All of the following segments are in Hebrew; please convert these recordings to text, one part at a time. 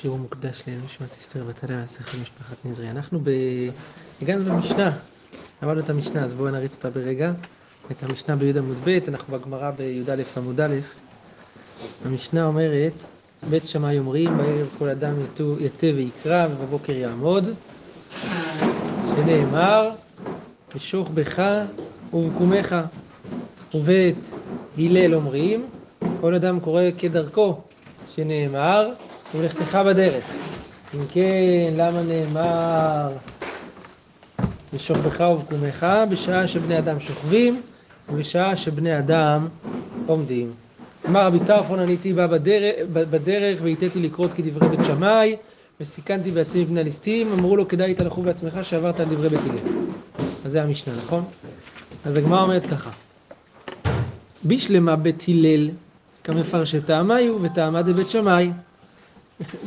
שיעור מוקדש לנשמת אסתר בתלה, זכר משפחת נזרי. אנחנו ב... הגענו למשנה, למדנו את המשנה, אז בואו נריץ אותה ברגע. את המשנה בי"ד עמוד ב', אנחנו בגמרא בי"א עמוד א'. המשנה אומרת, בית שמאי אומרים, בערב כל אדם יתה ויקרא ובבוקר יעמוד, שנאמר, בשוך בך ובקומך. ובית הלל אומרים, כל אדם קורא כדרכו, שנאמר, ולכתך בדרך. אם כן, למה נאמר בשוכבך ובקומך? בשעה שבני אדם שוכבים ובשעה שבני אדם עומדים. אמר רבי טרפון, אני איתי בא בדרך, בדרך והיתיתי לקרות כדברי בית שמאי וסיכנתי בעצמי מפני הליסטים, אמרו לו כדאי תלכו בעצמך שעברת על דברי בית הלל. אז זה המשנה, נכון? אז הגמרא אומרת ככה: בשלמה בית הלל כמפרשי טעמיו וטעמה דבית שמאי.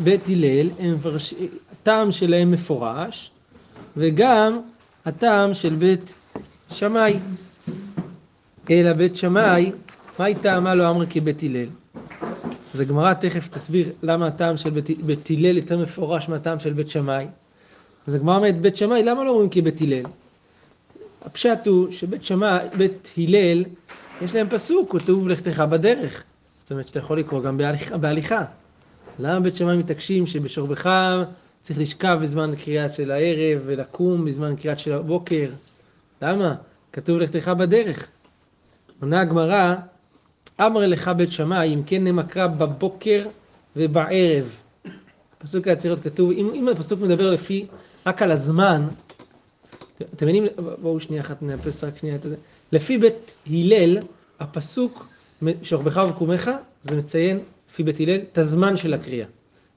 בית הלל, הטעם שלהם מפורש, וגם הטעם של בית שמאי. אלא בית שמאי, מהי טעמה לא אמרה כבית הלל? אז הגמרא תכף תסביר למה הטעם של בית, בית הלל יותר מפורש מהטעם של בית שמאי. אז הגמרא אומרת, בית שמאי, למה לא אומרים כבית הלל? הפשט הוא שבית שמאי, בית הלל, יש להם פסוק, כתוב לכתך בדרך. זאת אומרת שאתה יכול לקרוא גם בהליכה. בהליכה. למה בית שמאי מתעקשים שבשוכבך צריך לשכב בזמן קריאה של הערב ולקום בזמן קריאת של הבוקר? למה? כתוב לכתך בדרך. עונה הגמרא, אמר לך בית שמאי, אם כן נמקרא בבוקר ובערב. פסוק היצירות כתוב, אם, אם הפסוק מדבר לפי, רק על הזמן, אתם מבינים, בואו שנייה אחת נאפס רק שנייה את זה. לפי בית הלל, הפסוק שוכבך ובקומך, זה מציין, לפי בית הלל, את הזמן של הקריאה.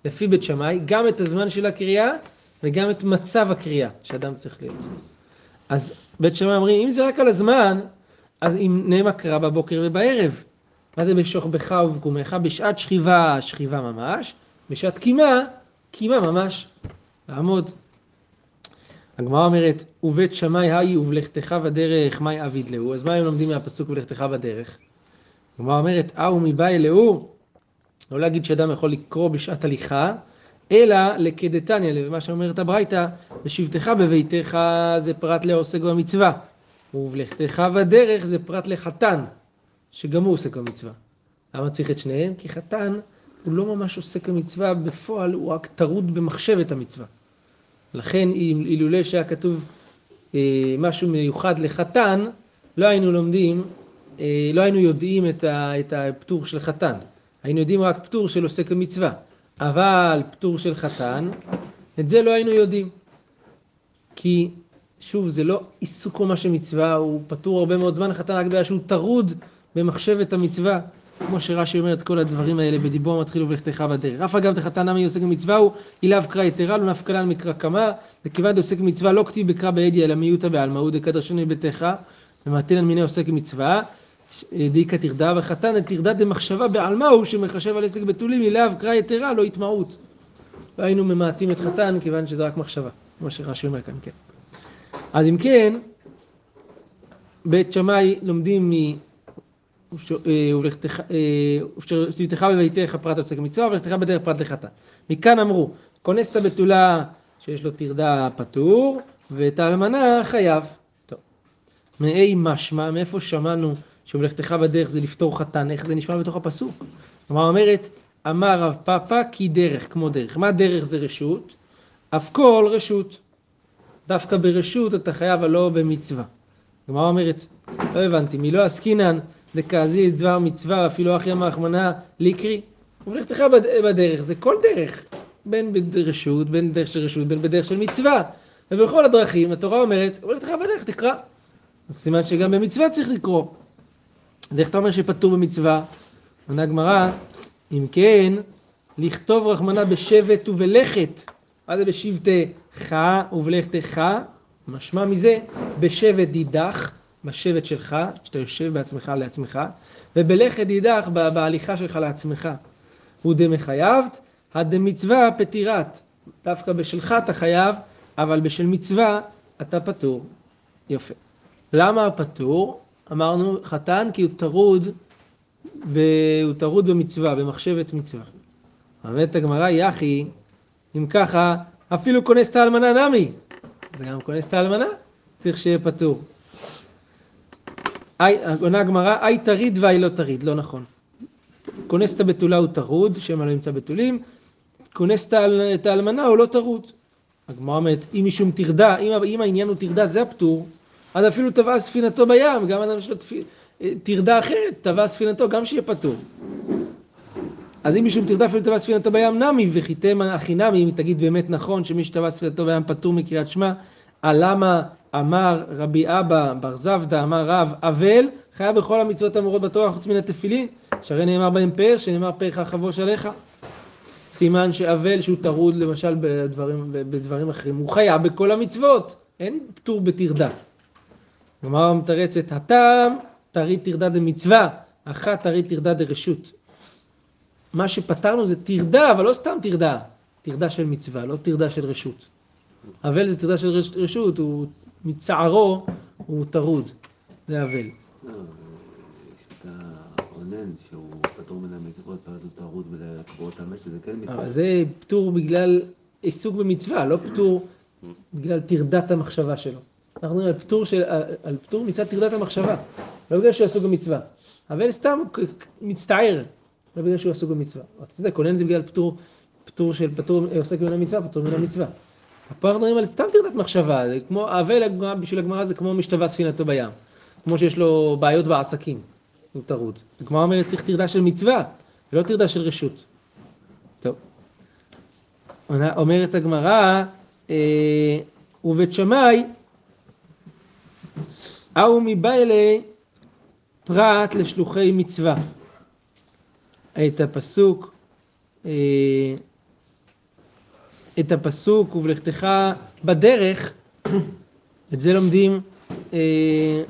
לפי בית שמאי, גם את הזמן של הקריאה וגם את מצב הקריאה שאדם צריך להיות. אז בית שמאי אומרים, אם זה רק על הזמן, אז אם נאמר קרא בבוקר ובערב. מה זה בשוכבך ובקומך? בשעת שכיבה, שכיבה ממש, בשעת קימה, קימה ממש. לעמוד. הגמרא אומרת, ובית שמאי היי ובלכתך בדרך, מאי אביד להו. אז מה הם לומדים מהפסוק ולכתך בדרך? הגמרא אומרת, אהו מבאי להו, לא להגיד שאדם יכול לקרוא בשעת הליכה, אלא לקדתניא, למה שאומרת הברייתא, בשבתך בביתך זה פרט לעוסק במצווה, ובלכתך בדרך זה פרט לחתן, שגם הוא עוסק במצווה. למה צריך את שניהם? כי חתן הוא לא ממש עוסק במצווה, בפועל הוא רק טרוד במחשבת המצווה. לכן אילולא שהיה כתוב אה, משהו מיוחד לחתן, לא היינו לומדים, אה, לא היינו יודעים את, ה, את הפטור של חתן. היינו יודעים רק פטור של עוסק במצווה. אבל פטור של חתן, את זה לא היינו יודעים. כי, שוב, זה לא עיסוק ממש של מצווה, הוא פטור הרבה מאוד זמן לחתן רק בגלל שהוא טרוד במחשבת המצווה. כמו שרש"י אומר את כל הדברים האלה בדיבור מתחיל ובלכתך בדרך. אף אגב דחתן עמי עוסק במצווה הוא אילאו קרא יתרה לא נפקא לן מקרא קמא וכיוון דעוסק במצווה לא כתיב בקרא באדי אלא מיעוטה בעלמא הוא דקדרשני ביתך ומתן מיני עוסק במצווה דאיכא תרדה וחתן תרדה דמחשבה בעלמא הוא שמחשב על עסק בתולים אילאו קרא יתרה לא התמעות. לא היינו ממעטים את חתן כיוון שזה רק מחשבה כמו שרש"י אומר כאן כן. אז אם כן בית שמאי לומדים מ... ובשבתך בביתך פרט עוסק מצווה, ולכתך בדרך פרט לחטא. מכאן אמרו, כונס את הבתולה שיש לו טרדה פטור, ואת האלמנה חייב. טוב. מאי משמע, מאיפה שמענו שבלכתך בדרך זה לפתור חתן, איך זה נשמע בתוך הפסוק? כלומר אומרת, אמר רב פאפא כי דרך כמו דרך. מה דרך זה רשות? אף כל רשות. דווקא ברשות אתה חייב, אבל לא במצווה. כלומר אומרת, לא הבנתי, מלא עסקינן וכעזי דבר מצווה, אפילו אחי המחמנה ליקרי. ולכתך בדרך, זה כל דרך, בין ברשות, בין בדרך של רשות, בין בדרך של מצווה. ובכל הדרכים התורה אומרת, ולכתך בדרך תקרא. סימן שגם במצווה צריך לקרוא. ואיך אתה אומר שפטור במצווה? עונה הגמרא, אם כן, לכתוב רחמנה בשבט ובלכת. מה זה בשבתך ובלכתך? משמע מזה, בשבט דידך. בשבט שלך, שאתה יושב בעצמך לעצמך, ובלכת יידך בהליכה שלך לעצמך. הוא דמחייבת, הדמצווה פטירת. דווקא בשלך אתה חייב, אבל בשל מצווה אתה פטור. יפה. למה פטור? אמרנו חתן כי הוא טרוד, ב... הוא טרוד במצווה, במחשבת מצווה. אומרת הגמרא, יחי, אם ככה, אפילו כונס את האלמנה נמי. זה גם כונס את האלמנה, צריך שיהיה פטור. עונה הגמרא, האי טריד והאי לא טריד, לא נכון. כונס את הבתולה הוא טרוד, שמא לא ימצא בתולים, כונס את האלמנה הוא לא טרוד. הגמרא אומרת, אם משום טרדה, אם, אם העניין הוא טרדה, זה הפטור, אז אפילו טבע ספינתו בים, גם אדם שיש לו טרדה אחרת, טבע ספינתו, גם שיהיה פטור. אז אם משום טרדה אפילו טבע ספינתו בים נמי, וכי תימא הכי נמי, אם תגיד באמת נכון שמי שטבע ספינתו בים פטור מקריאת שמע, אלמה אמר רבי אבא בר זבדא, אמר רב, אבל חייב בכל המצוות האמורות בתורה חוץ מן התפילין, שהרי נאמר בהם פאר, שנאמר פארך חבוש עליך. סימן שאבל שהוא טרוד למשל בדברים, בדברים אחרים, הוא חייב בכל המצוות, אין פטור בטרדה. גמרא מתרצת, התם טריד טרדא דמצווה, הכא טריד טרדא דרשות. מה שפטרנו זה טרדה, אבל לא סתם טרדה, טרדה של מצווה, לא טרדה של רשות. אבל זה טרדה של רשות, הוא מצטער, הוא טרוד, זה אבל. אונן שהוא פטור מן המצוות ואז הוא טרוד ולקבור את המת, זה כן מצווה. אבל זה פטור בגלל עיסוק במצווה, לא פטור בגלל טרדת המחשבה שלו. אנחנו מדברים על פטור, של, על פטור מצד טרדת המחשבה, לא בגלל שהוא עסוק במצווה. אבל סתם מצטער, לא בגלל שהוא עסוק במצווה. אתה צודק, אונן זה בגלל פטור, פטור של פטור עוסק מן המצווה, פטור מן המצווה. פה אנחנו מדברים על סתם טרדת מחשבה, זה כמו, אבל בשביל הגמרא זה כמו משתווה ספינתו בים. כמו שיש לו בעיות בעסקים. הוא טרוד. הגמרא אומרת צריך טרדה של מצווה, ולא טרדה של רשות. טוב. אומרת הגמרא, אה, ובית שמאי, ההוא מבעלי פרט לשלוחי מצווה. את הפסוק, אה, את הפסוק ובלכתך בדרך, את זה לומדים אה,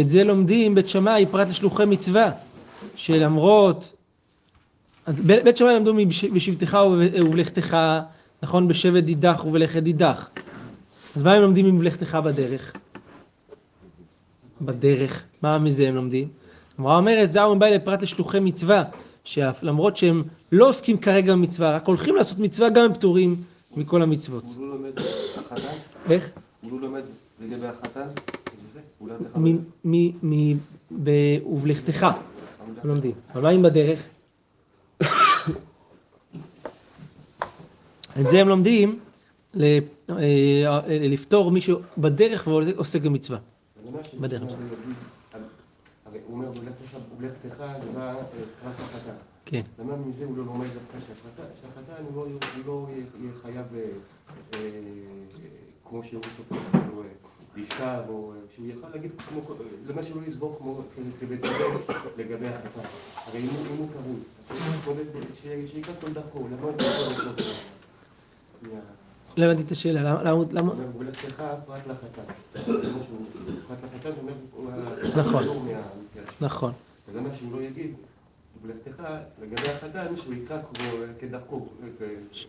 את זה לומדים בית שמאי פרט לשלוחי מצווה, שלמרות, בית שמאי למדו בשבתך ובלכתך, נכון, בשבט דידך ובלכת דידך. אז מה הם לומדים מבלכתך בדרך? בדרך, מה מזה הם לומדים? הגמרא אומרת, זהו מבא לפרט לשלוחי מצווה, שלמרות שהם לא עוסקים כרגע במצווה, רק הולכים לעשות מצווה, גם הם פטורים מכל המצוות. הוא לא לומד החתן? איך? הוא לא לומד לגבי החתן? ובלכתך, לומדים. אבל מה אם בדרך? את זה הם לומדים אה, לפתור מישהו בדרך ועוסק במצווה. בדרך. הרי הוא אומר, ובלכתך זה בא פרט החתן. כן. למה מזה הוא לא לומד דווקא שהחתן הוא לא יהיה חייב כמו שהוא סופר. לשכב, או שהוא יכל להגיד למה שלא יסבור כמו לגבי החלטה. הרי אם הוא טרוד, שיקח כל דרכו, למה הוא יכול לעשות לא הבנתי את השאלה, למה? למה? הוא לך פרט אומר, נכון, נכון. אז למה שהוא לא יגיד, ולכתך לגבי החתן, שהוא יקרא כדרכו.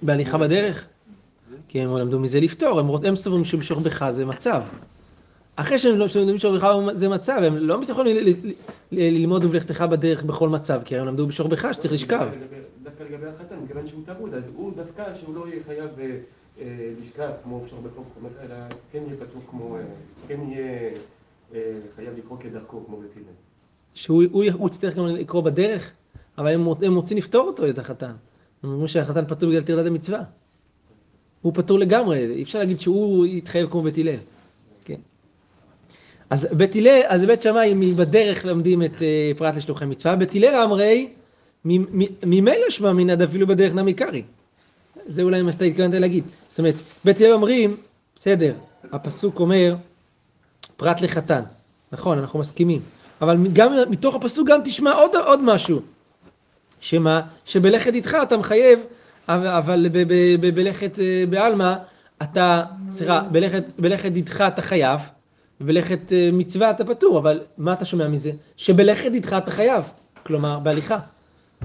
בהליכה בדרך? כי הם למדו מזה לפתור, הם סוברים שבשוך בך זה מצב. אחרי שהם לומדים בשור בך זה מצב, הם לא יכולים ללמוד ובלכתך בדרך בכל מצב, כי הם למדו בשור בך שצריך לשכב. דווקא לגבי החתן, מכיוון שהוא טרוד, אז הוא דווקא שהוא לא יהיה חייב אה, לשכב כמו בשור בחוק, אלא כן יהיה פתוח כמו, אה, כן יהיה אה, חייב לקרוא כדרכו כמו הלל. שהוא יצטרך גם לקרוא בדרך, אבל הם רוצים לפתור אותו, את החתן. הם אומרים שהחתן פטור בגלל טרדת המצווה. הוא פטור לגמרי, אי אפשר להגיד שהוא יתחייב כמו בית הלל. אז בית הלל, אז בית שמאי בדרך לומדים את uh, פרט לשלוחי מצווה, בית הלל אמרי, ממילא שמע מנד אפילו בדרך נמי קרעי. זה אולי מה שאתה התכוונת להגיד. זאת אומרת, בית הלל אומרים, בסדר, הפסוק אומר, פרט לחתן. נכון, אנחנו מסכימים. אבל גם מתוך הפסוק גם תשמע עוד, עוד משהו. שמה? שבלכת איתך אתה מחייב, אבל בלכת אה, בעלמא, אתה, סליחה, בלכת איתך אתה חייב, ובלכת אה, מצווה אתה פטור, אבל מה אתה שומע מזה? שבלכת איתך אתה חייב, כלומר בהליכה,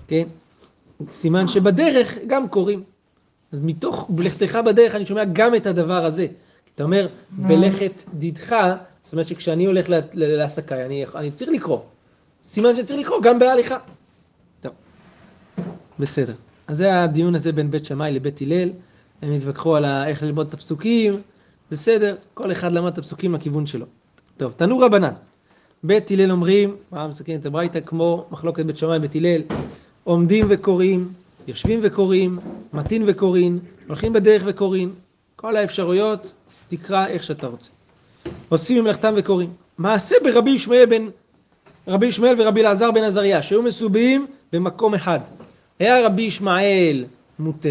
כן? סימן שבדרך גם קוראים. אז מתוך בלכתך בדרך אני שומע גם את הדבר הזה. אתה אומר, בלכת דידך, זאת אומרת שכשאני הולך לעסקה, אני, אני צריך לקרוא. סימן שצריך לקרוא גם בהליכה. טוב, בסדר. אז זה הדיון הזה בין בית שמאי לבית הלל, הם התווכחו על איך ללמוד את הפסוקים, בסדר, כל אחד למד את הפסוקים לכיוון שלו. טוב, תנו רבנן. בית הלל אומרים, מה מסכן את הברייתא, כמו מחלוקת בית שמאי ובית הלל, עומדים וקוראים, יושבים וקוראים, מתין וקוראים, הולכים בדרך וקוראים, כל האפשרויות, תקרא איך שאתה רוצה. עושים ממלכתם וקוראים. מעשה ברבי ישמעאל בן, רבי ישמעאל ורבי אלעזר בן עזריה, שהיו מסובים במקום אחד. היה רבי ישמעאל מוטה,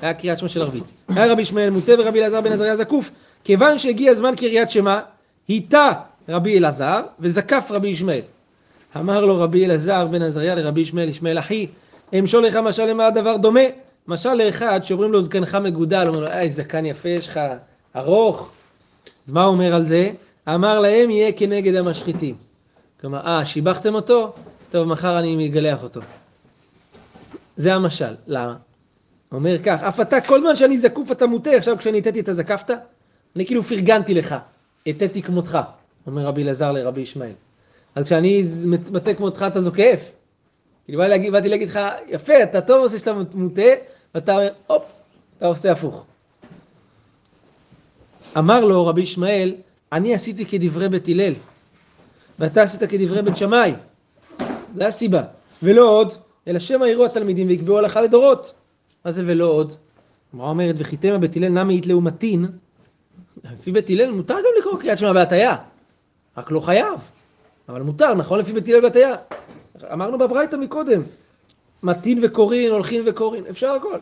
היה קריאת שמע של ערבית. היה רבי ישמעאל מוטה ורבי אלעזר בן עזריה זקוף. כיוון שהגיע זמן קריאת שמע, היטה רבי אלעזר וזקף רבי ישמעאל. אמר לו רבי אלעזר בן עזריה לרבי ישמעאל, ישמעאל אחי, אמשול לך משל למה הדבר דומה? משל לאחד שאומרים לו זקנך מגודל, אומר לו, איי זקן יפה יש לך, ארוך. אז מה הוא אומר על זה? אמר להם יהיה כנגד המשחיתים. כלומר, אה, שיבחתם אותו? טוב, מחר אני מגלח אותו. זה המשל. למה? אומר כך, אף אתה, כל זמן שאני זקוף אתה מוטה, עכשיו כשאני הטתי אתה זקפת? אני כאילו פרגנתי לך, הטתי כמותך, אומר רבי אלעזר לרבי ישמעאל. אז כשאני מטה כמותך אתה זוקף. כאילו באתי להגיד, באתי להגיד לך, יפה, אתה טוב עושה שאתה מוטה, ואתה אומר, הופ, אתה עושה הפוך. אמר לו רבי ישמעאל, אני עשיתי כדברי בית הלל, ואתה עשית כדברי בית שמאי. זה הסיבה. ולא עוד, אלא שמא יראו התלמידים ויקבעו הלכה לדורות. מה זה ולא עוד? הגמרא אומרת, וחיתמה בית הלל נמי יתלאו מתין. לפי בית הלל מותר גם לקרוא קריאת שמע בהטיה, רק לא חייב. אבל מותר, נכון לפי בית הלל בהטיה. אמרנו בברייתא מקודם, מתין וקורין, הולכים וקורין, אפשר הכל.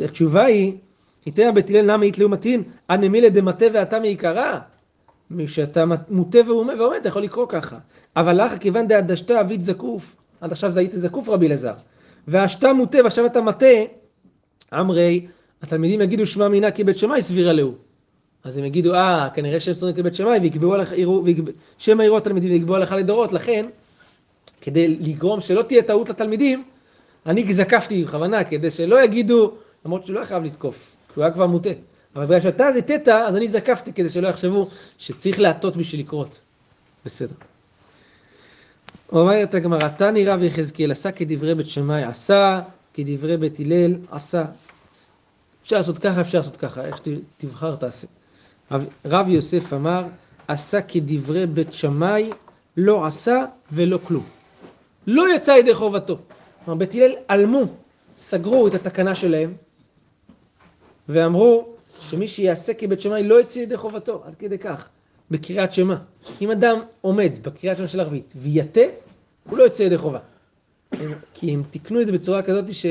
התשובה היא, חיתמה בית הלל נמי יתלאו מתין, הנמילה דמטה ואתה מעיקרה. כשאתה מוטה ועומד, אתה יכול לקרוא ככה. אבל לך כיוון דהדשתא אבית זקוף, עד עכשיו זה היית זקוף רבי אלעזר. והשתה מוטה ועכשיו אתה מטה, אמרי, התלמידים יגידו שמע מינה כבית שמאי סבירה להו. אז הם יגידו, אה, כנראה שהם סבירים כבית שמאי, ויקבעו עליך, שמא יראו התלמידים ויקבעו עליך לדורות, לכן, כדי לגרום שלא תהיה טעות לתלמידים, אני זקפתי בכוונה, כדי שלא יגידו, למרות שהוא לא חייב לזקוף, הוא היה כבר מוטה. אבל בגלל שאתה הטית, אז אני זקפתי כדי שלא יחשבו שצריך להטות בשביל לקרות. בסדר. אומרת הגמרא, תני רב יחזקאל עשה כדברי בית שמאי עשה, כדברי בית הלל עשה. אפשר לעשות ככה, אפשר לעשות ככה, איך שתבחר תעשה. רב יוסף אמר, עשה כדברי בית שמאי, לא עשה ולא כלום. לא יצא ידי חובתו. כלומר, בית הלל עלמו, סגרו את התקנה שלהם, ואמרו שמי שיעשה כבית שמאי לא יצא ידי חובתו, עד כדי כך. בקריאת שמע. אם אדם עומד בקריאת שמע של ערבית ויתה, הוא לא יוצא ידי חובה. כי הם תיקנו את זה בצורה כזאת ש...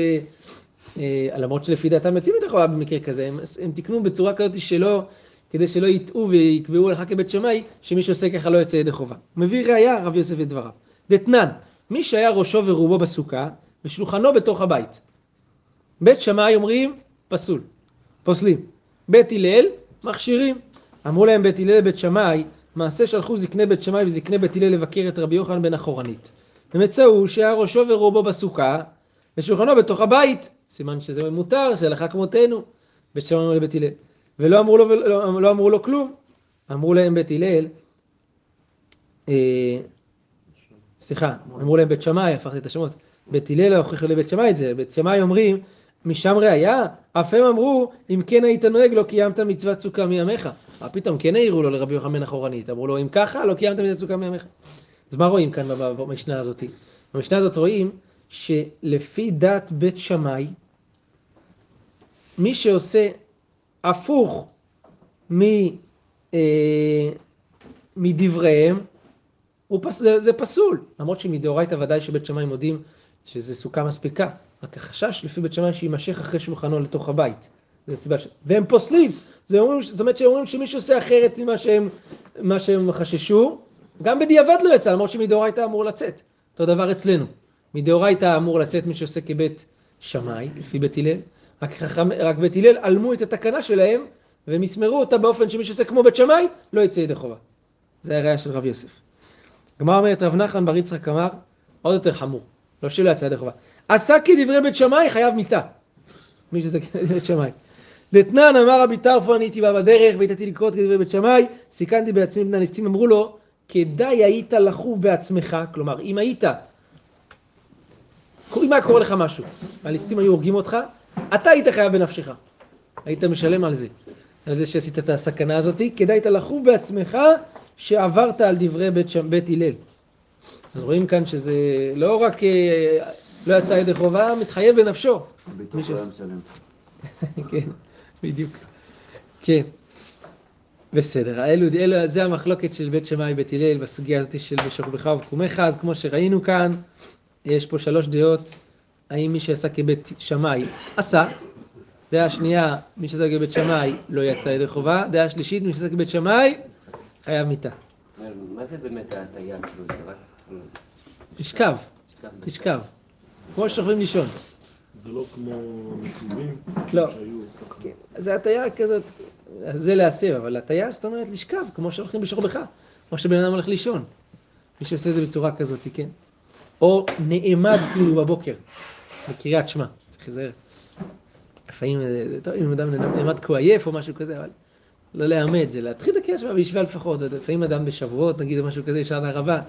למרות שלפי דעתם יוצאים ידי חובה במקרה כזה, הם, הם תיקנו בצורה כזאת שלא, כדי שלא יטעו ויקבעו לך כבית שמאי, שמי שעושה ככה לא יוצא ידי חובה. מביא ראייה, רב יוסף את דבריו. דתנן, מי שהיה ראשו ורובו בסוכה, ושולחנו בתוך הבית. בית שמאי אומרים, פסול, פוסלים. בית הלל, מכשירים. אמרו להם בית הלל לבית שמאי, מעשה שלחו זקני בית שמאי וזקני בית הלל לבקר את רבי יוחנן בן החורנית. ומצאו שהיה ראשו ורובו בסוכה, ושולחנו בתוך הבית. סימן שזה מותר, שהלכה כמותנו. בית שמאי אמרו לבית הלל. ולא אמרו לו, לא, לא אמרו לו כלום. אמרו להם בית הלל, אה, סליחה, אמרו להם בית שמאי, הפכתי את השמות. בית הלל הוכיחו לבית שמאי את זה. בית שמאי אומרים, משם ראיה, אף הם אמרו, אם כן היית נוהג לא קיימת מצוות סוכה מימיך. מה פתאום, כן העירו לו לרבי יוחנן בן החורנית, אמרו לו, אם ככה, לא קיימת מצוות סוכה מימיך. אז מה רואים כאן במשנה הזאת? במשנה הזאת רואים שלפי דת בית שמאי, מי שעושה הפוך מ, אה, מדבריהם, פס, זה, זה פסול. למרות שמדאורייתא ודאי שבית שמאי מודים שזה סוכה מספיקה. רק החשש לפי בית שמאי שיימשך אחרי שולחנו לתוך הבית. זה הסיבה ש... והם פוסלים. זה אומר, זאת אומרת שהם אומרים שמי שעושה אחרת ממה שהם, מה שהם חששו, גם בדיעבד לא יצא, למרות שמדאורייתא אמור לצאת. אותו דבר אצלנו. מדאורייתא אמור לצאת מי שעושה כבית שמאי, לפי בית הלל. רק, חכם, רק בית הלל עלמו את התקנה שלהם, והם יסמרו אותה באופן שמי שעושה כמו בית שמאי, לא יצא ידי חובה. זה הראייה של רב יוסף. גמר אומרת רב נחמן בר יצחק אמר, עוד יותר חמור. לא שלא יצא ידי חובה. עשה כדברי בית שמאי חייב מיתה. מי שזה כדברי בית שמאי. דתנן אמר רבי טרפו אני הייתי בא בדרך והייתי לקרוא את כדברי בית שמאי, סיכנתי בעצמי בני הליסטים, אמרו לו, כדאי היית לחוב בעצמך, כלומר אם היית אם היה קורה לך משהו, והליסטים היו הורגים אותך, אתה היית חייב בנפשך. היית משלם על זה. על זה שעשית את הסכנה הזאת, כדאי לחוב בעצמך שעברת על דברי בית, שם, בית הלל. אז רואים כאן שזה לא רק אה, לא יצא ידי חובה, מתחייב בנפשו. ביטוח לא משלם. כן, בדיוק. כן. בסדר, אלו, אלו, זה המחלוקת של בית שמאי בית הלל בסוגיה הזאת של בשוכבך ובקומך, אז כמו שראינו כאן, יש פה שלוש דעות, האם מי שעשה כבית שמאי עשה, דעה שנייה, מי שעשה כבית שמאי לא יצא ידי חובה, דעה שלישית, מי שעשה כבית שמאי חייב מיתה. מה זה באמת ההטייה? כאילו, תשכב, שכב תשכב, כמו ששוכבים לישון. זה לא כמו ניסויים לא. כן, זה הטיה כזאת, זה להסב, אבל הטיה זאת אומרת לשכב, כמו שהולכים בשוכבך, כמו שבן אדם הולך לישון. מי שעושה את זה בצורה כזאת, כן. או נעמד כאילו בבוקר, בקריאת שמע, צריך להיזהר. לפעמים, אה, טוב, אם אדם נעמד כמו עייף או משהו כזה, אבל לא לעמד, זה להתחיל את הקריאת שמע בישיבה לפחות. לפעמים אדם בשבועות, נגיד, או משהו כזה, הערבה,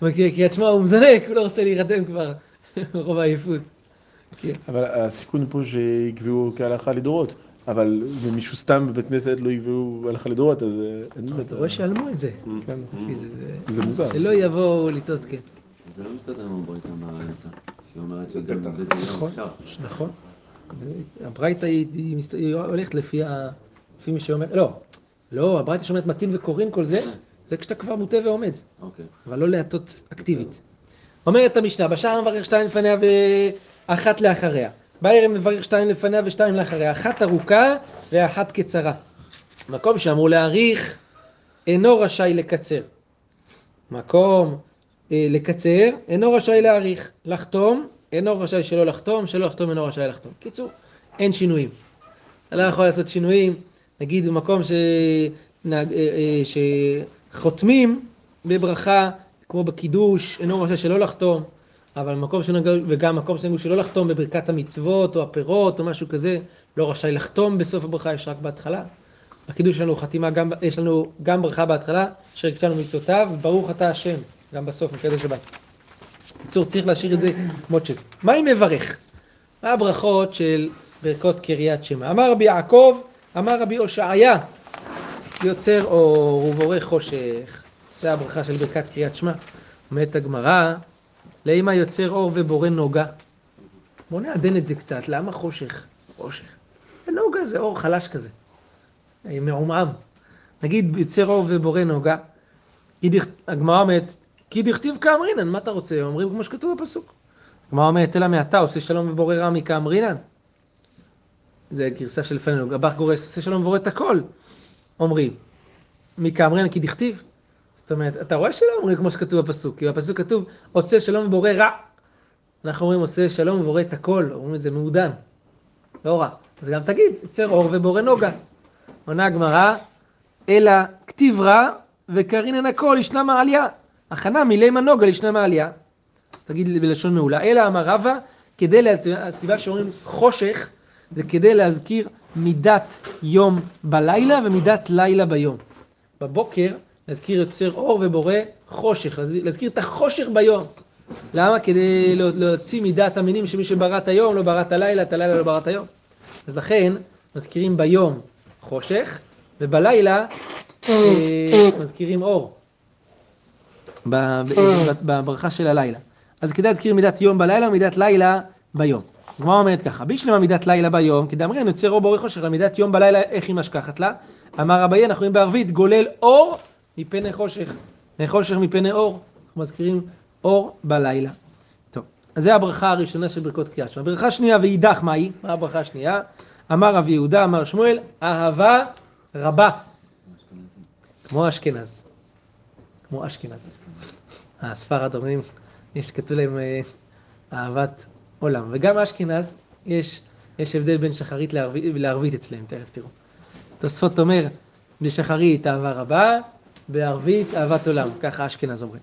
הוא מקריא קריאת שמע, הוא מזנק, הוא לא רוצה להירדם כבר, מרוב העייפות. כן. אבל הסיכון פה שיקבעו כהלכה לדורות. אבל אם מישהו סתם בבית כנסת לא יקבעו הלכה לדורות, אז אה, אין באמת... אתה רואה שעלמו את זה. כן. לפי זה, זה- זה מוזר. שלא יבואו לטעות, כן. זה לא מסתדר עם הברית המערערת, שהיא אומרת שגם בית דין נכון. אפשר. נכון. הברייתא היא הולכת לפי, ה, לפי מי שאומר, לא, לא, הברייתא שאומרת מתאים וקוראים כל זה, זה כשאתה כבר מוטה ועומד, אוקיי. אבל לא להטות אקטיבית. אומרת המשנה, בשער מברך שתיים לפניה ואחת לאחריה. בערב מברך שתיים לפניה ושתיים לאחריה, אחת ארוכה ואחת קצרה. מקום שאמרו להאריך, אינו רשאי לקצר. מקום אה, לקצר, אינו רשאי להאריך. לחתום, אינו רשאי שלא לחתום, שלא לחתום אינו רשאי לחתום. קיצור, אין שינויים. אתה לא יכול לעשות שינויים, נגיד במקום ש... אה, אה, שחותמים בברכה, כמו בקידוש, אינו רשאי שלא לחתום, אבל מקום שנגע, וגם מקום שנגעו שלא לחתום בברכת המצוות או הפירות או משהו כזה, לא רשאי לחתום בסוף הברכה, יש רק בהתחלה. בקידוש יש לנו חתימה, גם, יש לנו גם ברכה בהתחלה, אשר הקטנו מצוותיו, ברוך אתה השם, גם בסוף, מקדש שבת. בקיצור, צריך להשאיר את זה כמות שזה. מה אם מברך? מה הברכות של ברכות קריית שמע? אמר רבי יעקב, אמר רבי הושעיה, יוצר אור ובורא חושך. זה הברכה של ברכת קריאת שמע. אומרת הגמרא, לאמא יוצר אור ובורא נוגה. בוא נעדן את זה קצת, למה חושך? חושך. ונוגה זה אור חלש כזה, מעומעם. נגיד יוצר אור ובורא נוגה, הגמרא אומרת, כי דכתיב כאמרינן, מה אתה רוצה? אומרים כמו שכתוב בפסוק. הגמרא אומרת, אלא מעתה עושה שלום ובורא רע מכאמרינן. זה גרסה שלפנינו, גבח גורס, עושה שלום ובורא את הכל, אומרים. מכאמרינן כי דכתיב. זאת אומרת, אתה רואה שלא אומרים כמו שכתוב בפסוק, כי בפסוק כתוב, עושה שלום ובורא רע. אנחנו אומרים, עושה שלום ובורא את הכל, אומרים את זה מעודן, לא רע. אז גם תגיד, יוצר אור ובורא נוגה. עונה הגמרא, אלא כתיב רע וקרינן הכל ישנה מעליה. הכנה מילימה נוגה ישנה מעליה. אז תגיד בלשון מעולה. אלא אמר רבא, כדי, לה... הסיבה שאומרים חושך, זה כדי להזכיר מידת יום בלילה ומידת לילה ביום. בבוקר להזכיר יוצר אור ובורא חושך, להזכיר את החושך ביום. למה? כדי לה- להוציא מידת המינים שמי שברא את היום לא ברא את הלילה, את הלילה לא ברא את היום. אז לכן מזכירים ביום חושך, ובלילה אה, מזכירים אור. בברכה של הלילה. אז כדאי להזכיר מידת יום בלילה ומידת לילה ביום. הגמרא אומרת ככה, בישלמה מידת לילה ביום, כדאמרין יוצר אור בורא חושך, למידת יום בלילה איך היא משכחת לה? אמר אביי, אנחנו רואים בערבית, גולל אור מפני חושך, חושך מפני אור, אנחנו מזכירים אור בלילה. טוב, אז זה הברכה הראשונה של ברכות קריאת שמע. ברכה שנייה ואידך מהי? מה הברכה השנייה? אמר רבי יהודה, אמר שמואל, אהבה רבה, כמו אשכנז. כמו אשכנז. הספרד אומרים, יש כתוב להם אה, אהבת עולם. וגם אשכנז, יש, יש הבדל בין שחרית לערבית, לערבית אצלם, תכף תראו. תוספות אומר, בשחרית אהבה רבה, בערבית אהבת עולם, ככה אשכנז אומרים.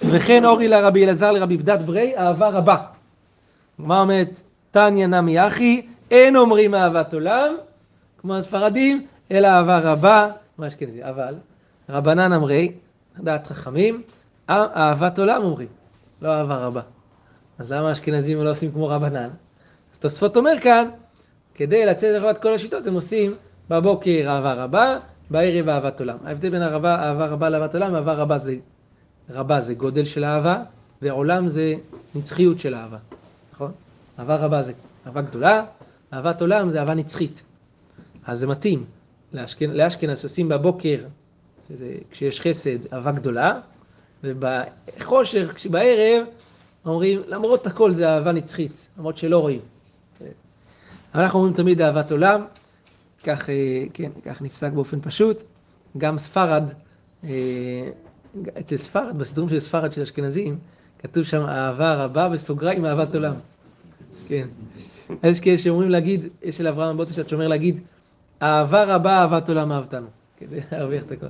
וכן אורי לרבי אלעזר לרבי בדת ברי, אהבה רבה. מה אומרת? תניא נמי אחי, אין אומרים אהבת עולם, כמו הספרדים, אלא אהבה רבה, מה אשכנזי, אבל רבנן אמרי, דעת חכמים, אה- אהבת עולם אומרים, לא אהבה רבה. אז למה האשכנזים לא עושים כמו רבנן? אז תוספות אומר כאן, כדי לצאת לחובת כל השיטות, הם עושים בבוקר אהבה רבה, בערב אהבת עולם. ההבדל בין אהבה, אהבה רבה לאהבת עולם, אהבה רבה זה, רבה זה גודל של אהבה, ועולם זה נצחיות של אהבה, נכון? אהבה רבה זה אהבה גדולה, אהבת עולם זה אהבה נצחית. אז זה מתאים. לאשכנ... לאשכנז שעושים בבוקר, זה, זה, כשיש חסד, אהבה גדולה, ובחושך, בערב, אומרים, למרות הכל זה אהבה נצחית, למרות שלא רואים. אנחנו אומרים תמיד אהבת עולם, כך, אה, כן, כך נפסק באופן פשוט. גם ספרד, אה, אצל ספרד, בסידורים של ספרד של אשכנזים, כתוב שם אהבה רבה בסוגריים אהבת עולם. כן. אז יש כאלה שאומרים להגיד, יש של אברהם בוטושט שאומר להגיד, אהבה רבה אהבת עולם אהבתנו, כדי להרוויח את הכל.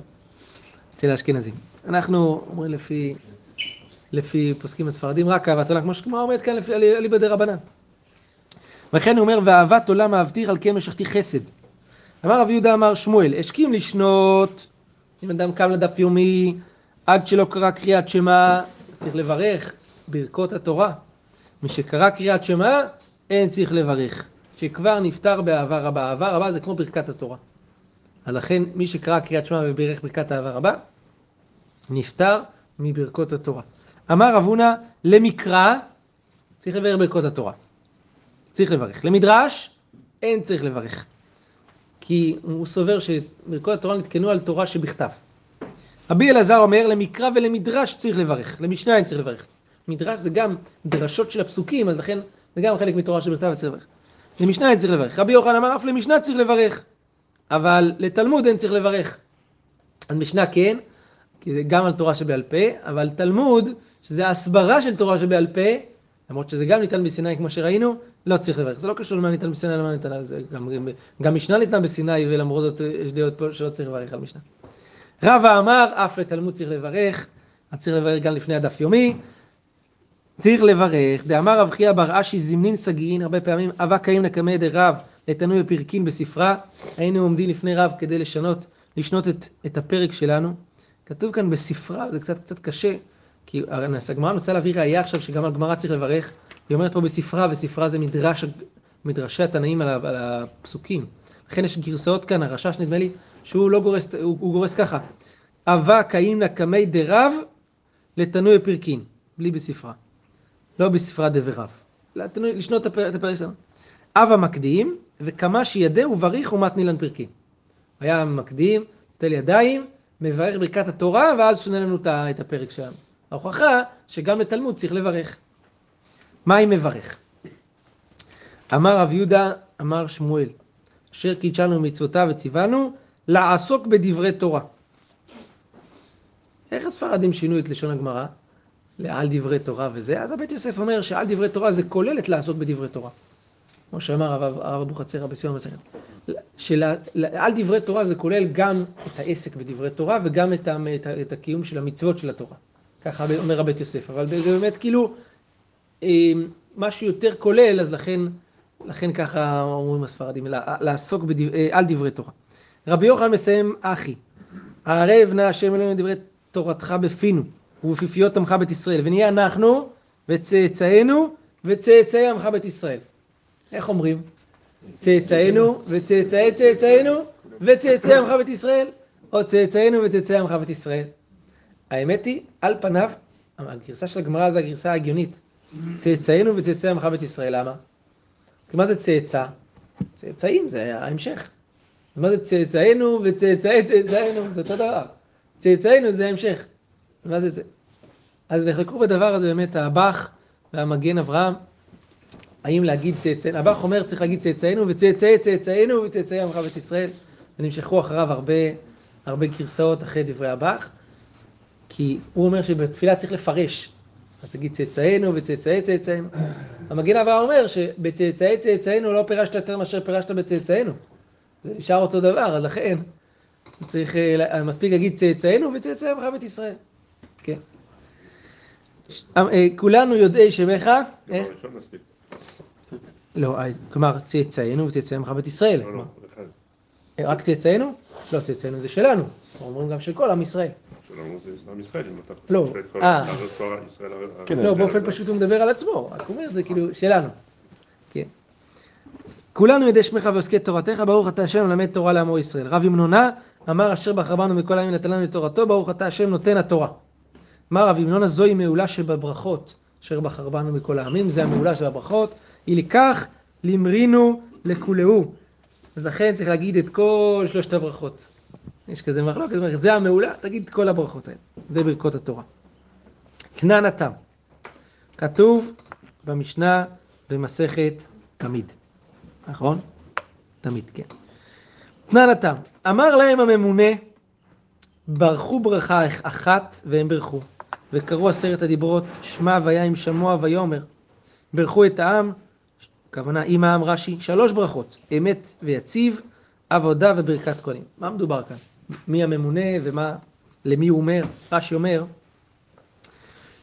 אצל האשכנזים. אנחנו אומרים לפי, לפי פוסקים הספרדים, רק אהבת עולם, כמו שכמו עומד כאן לפי אליבא רבנן. וכן הוא אומר, ואהבת עולם אהבתיך על כן משכתי חסד. אמר רב יהודה אמר שמואל, השכים לשנות, אם אדם קם לדף יומי, עד שלא קרא קריאת שמע, צריך לברך, ברכות התורה. מי שקרא קריאת שמע, אין צריך לברך. שכבר נפטר באהבה רבה. אהבה רבה זה כמו ברכת התורה. אז לכן מי שקרא קריאת שמע ובירך ברכת אהבה רבה, נפטר מברכות התורה. אמר רב הונא, למקרא, צריך לברך ברכות התורה. צריך לברך. למדרש, אין צריך לברך. כי הוא סובר שברכות התורה נתקנו על תורה שבכתב. רבי אלעזר אומר, למקרא ולמדרש צריך לברך, למשנה אין צריך לברך. מדרש זה גם דרשות של הפסוקים, אז לכן זה גם חלק מתורה שבכתב וצריך לברך. למשנה אין צריך לברך. רבי יוחנן אמר, אף למשנה צריך לברך, אבל לתלמוד אין צריך לברך. על משנה כן, כי זה גם על תורה שבעל פה, אבל תלמוד, שזה ההסברה של תורה שבעל פה, למרות שזה גם ניתן בסיני כמו שראינו, לא צריך לברך. זה לא קשור למה ניתן בסיני, למה ניתן. גם, גם, משנה ניתנה בסיני, ולמרות זאת יש דעות פה שלא צריך לברך על משנה. רבא אמר, אף לתלמוד צריך לברך, אז צריך לברך גם לפני הדף יומי. צריך לברך, דאמר רב חייא בר אשי זמנין סגין, הרבה פעמים אבק קאים נקמי דרב לתנוי בפרקין בספרה, היינו עומדים לפני רב כדי לשנות, לשנות את, את הפרק שלנו. כתוב כאן בספרה, זה קצת קצת קשה, כי הגמרא מנסה להביא ראייה עכשיו שגם על גמרא צריך לברך, היא אומרת פה בספרה, וספרה זה מדרש, מדרשי התנאים על, על הפסוקים. לכן יש גרסאות כאן, הרשש נדמה לי, שהוא לא גורס, הוא, הוא גורס ככה, אבק קאים נקמי דרב לתנוי בפרקין, בלי בספרה. לא בספרה דבריו. לשנות את הפרק שלנו. אב המקדים, וכמה שידע ובריך ומתנילן פרקי. היה מקדים, נוטל ידיים, מברך ברכת התורה, ואז שונה לנו את הפרק שלנו. ההוכחה שגם לתלמוד צריך לברך. מה אם מברך? אמר רב יהודה, אמר שמואל, אשר קידשנו מצוותיו וציוונו, לעסוק בדברי תורה. איך הספרדים שינו את לשון הגמרא? לעל דברי תורה וזה, אז הבית יוסף אומר שעל דברי תורה זה כולל את לעשות בדברי תורה. כמו שאמר הרב אבוחצירא בסיום המסכת. שעל דברי תורה זה כולל גם את העסק בדברי תורה וגם את, את, את הקיום של המצוות של התורה. ככה אומר הבית יוסף. אבל זה באמת כאילו אה, משהו יותר כולל, אז לכן, לכן ככה אומרים הספרדים, לעסוק בדבר, אה, על דברי תורה. רבי יוחנן מסיים אחי, הערב נא השם אלוהים דברי תורתך בפינו. ובפיפיות עמך בית ישראל, ונהיה אנחנו וצאצאינו וצאצאי עמך בית ישראל. איך אומרים? צאצאינו וצאצאי צאצאינו וצאצאי עמך בית ישראל, או צאצאינו וצאצאי עמך בית ישראל. האמת היא, על פניו, הגרסה של הגמרא זה הגרסה ההגיונית. צאצאינו וצאצאי עמך בית ישראל, למה? כי מה זה צאצא? צאצאים זה ההמשך. מה זה צאצאינו וצאצאי צאצאינו? זה אותו דבר. צאצאינו זה ההמשך. מה זה זה? אז נחלקו בדבר הזה באמת הבח והמגן אברהם, האם להגיד צאצאינו, הבח אומר צריך להגיד צאצאינו וצאצאי צאצאינו וצאצאי עמך בית ישראל, ונמשכו אחריו הרבה, הרבה גרסאות אחרי דברי הבח, כי הוא אומר שבתפילה צריך לפרש, אז תגיד צאצאינו וצאצאי צאצאינו. המגן אברהם אומר שבצאצאי צאצאינו לא פירשת יותר מאשר פירשת בצאצאינו, זה נשאר אותו דבר, אז לכן צריך, מספיק להגיד צאצאינו וצאצאי עמך בית ישראל. כן. כולנו יודעי שמך, איך? לא, כלומר צאצאינו וצאצאי עמך בית ישראל. לא, לא. רק צאצאינו? לא, צאצאינו זה שלנו. אומרים גם של כל עם ישראל. שלום זה עם ישראל, אם אתה לא, חושב שכל אה. ישראל... כן, לא, באופן פשוט הוא מדבר על עצמו, רק הוא אומר, זה כאילו שלנו. כן. כולנו ידי שמך ועוסקי תורתך, ברוך אתה השם מלמד תורה לעמו ישראל. רב ימנונה אמר אשר בחר בנו מכל העמים נתן לנו את תורתו, ברוך אתה השם נותן התורה. אמר רב ימנונה זוהי מעולה שבברכות, אשר בחר בנו מכל העמים, זה המעולה שבברכות, היא לכך למרינו לכולהו. אז לכן צריך להגיד את כל שלושת הברכות. יש כזה מחלוקת, זה המעולה, תגיד את כל הברכות האלה. זה ברכות התורה. תנן התם. כתוב במשנה במסכת תמיד. נכון? תמיד, כן. תנן התם. אמר להם הממונה, ברכו ברכה אחת והם ברכו. וקראו עשרת הדיברות, שמע והיה עם שמוע ויאמר. ברכו את העם, הכוונה עם העם רש"י, שלוש ברכות, אמת ויציב, עבודה וברכת כהנים. מה מדובר כאן? מי הממונה ומה, למי הוא אומר? רש"י אומר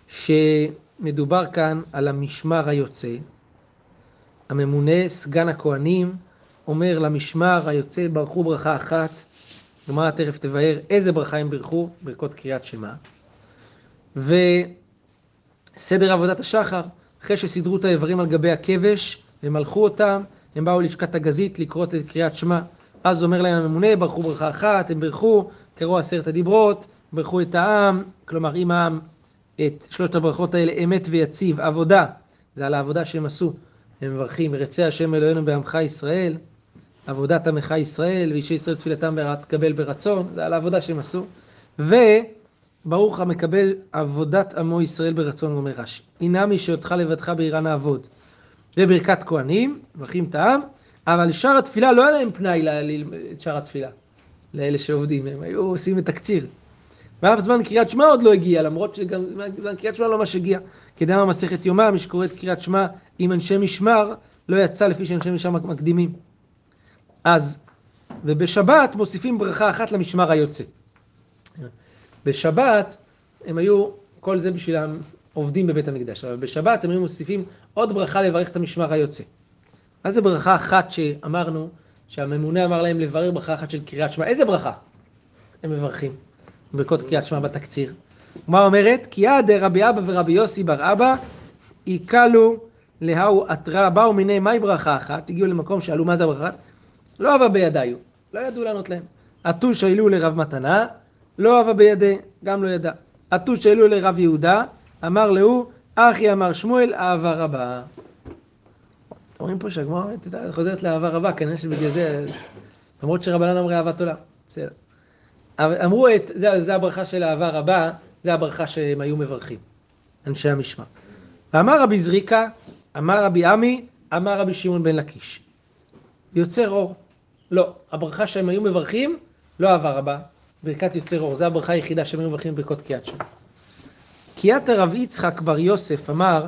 שמדובר כאן על המשמר היוצא. הממונה, סגן הכהנים, אומר למשמר היוצא, ברכו ברכה אחת. גמרא תכף תבהר איזה ברכה הם בירכו, ברכות קריאת שמע. וסדר עבודת השחר, אחרי שסידרו את האיברים על גבי הכבש, הם הלכו אותם, הם באו ללשכת הגזית לקרות את קריאת שמע. אז אומר להם הממונה, ברכו ברכה אחת, הם בירכו, קראו עשרת הדיברות, בירכו את העם, כלומר עם העם את שלושת הברכות האלה, אמת ויציב, עבודה, זה על העבודה שהם עשו. הם מברכים, ירצה השם אלוהינו בעמך ישראל, עבודת עמך ישראל, ואישי ישראל תפילתם תקבל ברצון, זה על העבודה שהם עשו. וברוך המקבל עבודת עמו ישראל ברצון, אומר רש"י. הנמי שאותך לבדך בעירה נעבוד. וברכת כהנים, מברכים את העם, אבל שאר התפילה לא היה להם פנאי את שאר התפילה, לאלה שעובדים, הם היו עושים את תקציר. ואף זמן קריאת שמע עוד לא הגיע, למרות שגם זמן קריאת שמע לא ממש הגיע. כדאמר מסכת יומא, מי שקורא את קריאת שמע עם אנשי משמר, לא יצא לפי שאנשי משמר מקדימים. אז, ובשבת מוסיפים ברכה אחת למשמר היוצא. בשבת הם היו, כל זה בשביל העובדים בבית המקדש, אבל בשבת הם היו מוסיפים עוד ברכה לברך את המשמר היוצא. מה זה ברכה אחת שאמרנו, שהממונה אמר להם לברר ברכה אחת של קריאת שמע? איזה ברכה? הם מברכים. ברכות קריאת שמע בתקציר. מה אומרת? כי עד רבי אבא ורבי יוסי בר אבא עיקלו להוא עתרה, באו מיני מהי ברכה אחת, הגיעו למקום שאלו מה זה הברכה אחת, לא אהבה בידיו, לא ידעו לענות להם. עטו שהעלו לרב מתנה, לא אהבה בידי, גם לא ידע. עטו שהעלו לרב יהודה, אמר להוא, אחי אמר שמואל, אהבה רבה. אתם רואים פה שהגמרא חוזרת לאהבה רבה, כנראה שבגלל זה, למרות שרבנן אמרי אהבת עולם, בסדר. אמרו את, זה, זה הברכה של אהבה רבה, זה הברכה שהם היו מברכים, אנשי המשמר. ואמר רבי זריקה, אמר רבי עמי, אמר רבי שמעון בן לקיש. יוצר אור. לא, הברכה שהם היו מברכים, לא אהבה רבה, ברכת יוצר אור, זו הברכה היחידה שהם היו מברכים ברכות קריאת שמע. קיאת הרב יצחק בר יוסף אמר,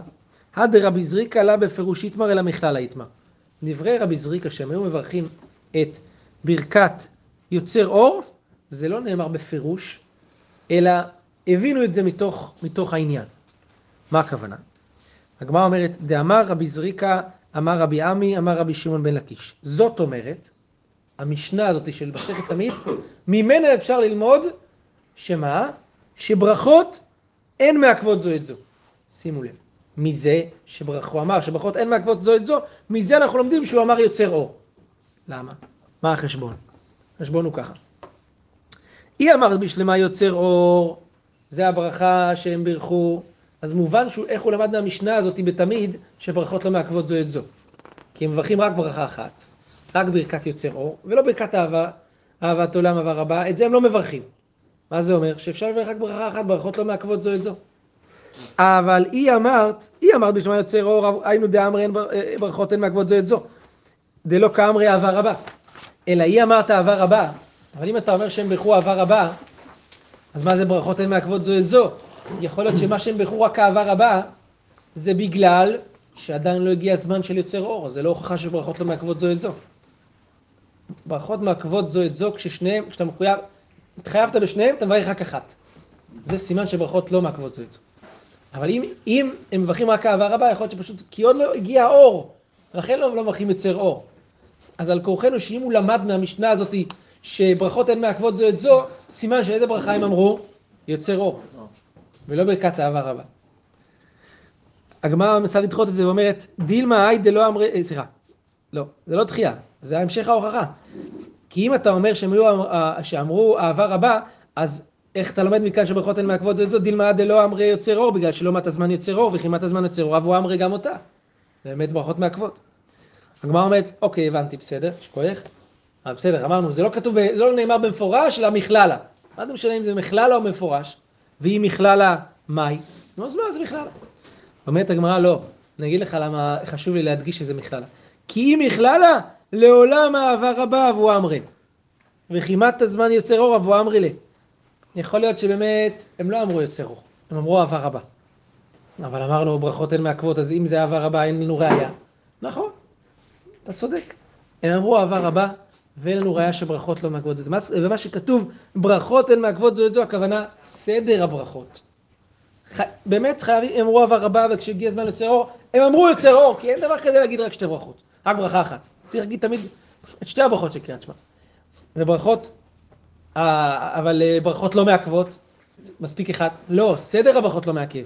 הד רבי זריקה לה בפירוש יתמר אלא מכלל היתמר. דברי רבי זריקה שהם היו מברכים את ברכת יוצר אור, זה לא נאמר בפירוש, אלא הבינו את זה מתוך, מתוך העניין. מה הכוונה? הגמרא אומרת, דאמר רבי זריקה, אמר רבי עמי, אמר רבי שמעון בן לקיש. זאת אומרת, המשנה הזאת של מסכת תמיד, ממנה אפשר ללמוד, שמה? שברכות אין מעכבות זו את זו. שימו לב. מזה שברכו, אמר שברכות אין מעכבות זו את זו, מזה אנחנו לומדים שהוא אמר יוצר אור. למה? מה החשבון? החשבון הוא ככה. היא אמרת בשלמה יוצר אור, זה הברכה שהם בירכו, אז מובן שהוא, איך הוא למד מהמשנה הזאת בתמיד, שברכות לא מעכבות זו את זו. כי הם מברכים רק ברכה אחת, רק ברכת יוצר אור, ולא ברכת אהבה, אהבת עולם אהבה רבה, את זה הם לא מברכים. מה זה אומר? שאפשר לברך רק ברכה אחת, ברכות לא מעכבות זו את זו. אבל היא אמרת, היא אמרת בשלמה יוצר אור, היינו דאמרי אין בר- אה, ברכות אין מעכבות זו את זו. דלא כאמרי אהבה רבה. אלא היא אמרת אהבה רבה, אבל אם אתה אומר שהם בירכו אהבה רבה, אז מה זה ברכות אין מעכבות זו את זו? יכול להיות שמה שהם בירכו רק אהבה רבה, זה בגלל שעדיין לא הגיע הזמן של יוצר אור, זה לא הוכחה שברכות לא מעכבות זו את זו. ברכות מעכבות זו את זו כששניהם, כשאתה מחויב, התחייבת בשניהם, אתה מברך רק אחת. זה סימן שברכות לא מעכבות זו את זו. אבל אם, אם הם מברכים רק אהבה רבה, יכול להיות שפשוט, כי עוד לא הגיע האור, לכן לא, לא מברכים יוצר אור. אז על כורחנו שאם הוא למד מהמשנה הזאת שברכות הן מעכבות זו את זו, סימן שאיזה ברכה הם אמרו? יוצר אור. ולא ברכת אהבה רבה. הגמרא מנסה לדחות את זה ואומרת, דילמה היי דלא אמרי, אה, סליחה, לא, זה לא דחייה, זה המשך ההוכחה. כי אם אתה אומר שהם היו, אה, שאמרו אהבה רבה, אז איך אתה לומד מכאן שברכות הן מעכבות זו את זו, דילמה דלא אמרי יוצר אור, בגלל שלא מעט הזמן יוצר אור, וכי מעט הזמן יוצר אור, אבו אמרי גם אותה. באמת ברכות מעכבות. הגמרא אומרת, אוקיי, הבנתי, בסדר, שכוייך. אה, בסדר, אמרנו, זה לא כתוב, זה לא נאמר במפורש, אלא מכללה. מה זה משנה אם זה מכללה או מפורש? ואם מכללה, מאי? נו, אז מה זה מכללה? אומרת הגמרא, לא. אני אגיד לך למה חשוב לי להדגיש שזה מכללה. כי אם מכללה, לעולם אהבה רבה אבו אמרי. וכמעט הזמן יוצר אור אבו אמרי לה. יכול להיות שבאמת הם לא אמרו יוצר אור, הם אמרו אהבה רבה. אבל אמרנו ברכות הן מעכבות, אז אם זה אהבה רבה אין לנו ראייה. נכון, אתה צודק. הם אמרו אהבה רבה, ואין לנו ראייה שברכות לא מעכבות זה. מה- ומה שכתוב, ברכות הן מעכבות זו את זו, הכוונה סדר הברכות. ח... באמת חייבים, הם אמרו אהבה רבה, וכשהגיע הזמן יוצר אור, הם אמרו יוצר אור, כי אין דבר כזה להגיד רק שתי ברכות, רק ברכה אחת. צריך להגיד תמיד את שתי הברכות של קריאת שמע. וברכות, אבל אה, ברכות לא מעכבות, מספיק אחד. לא, סדר הברכות לא מעכב,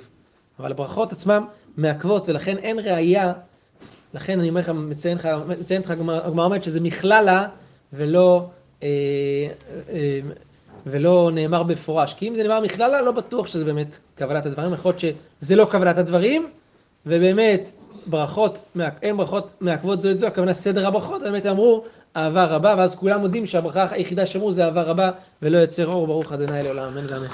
אבל הברכות עצמן מעכבות, ולכן אין ראייה, לכן אני אומר לך, מציין לך, מציין לך, הגמרא אומרת שזה מכללה, ולא, אה, אה, ולא נאמר במפורש. כי אם זה נאמר מכללה, לא בטוח שזה באמת קבלת הדברים, יכול להיות שזה לא קבלת הדברים, ובאמת, ברכות, אין ברכות מעכבות זו את זו, הכוונה סדר הברכות, באמת אמרו אהבה רבה, ואז כולם יודעים שהברכה היחידה שאמרו זה אהבה רבה, ולא יוצר אור, ברוך ה' לעולם, אמן ואמן.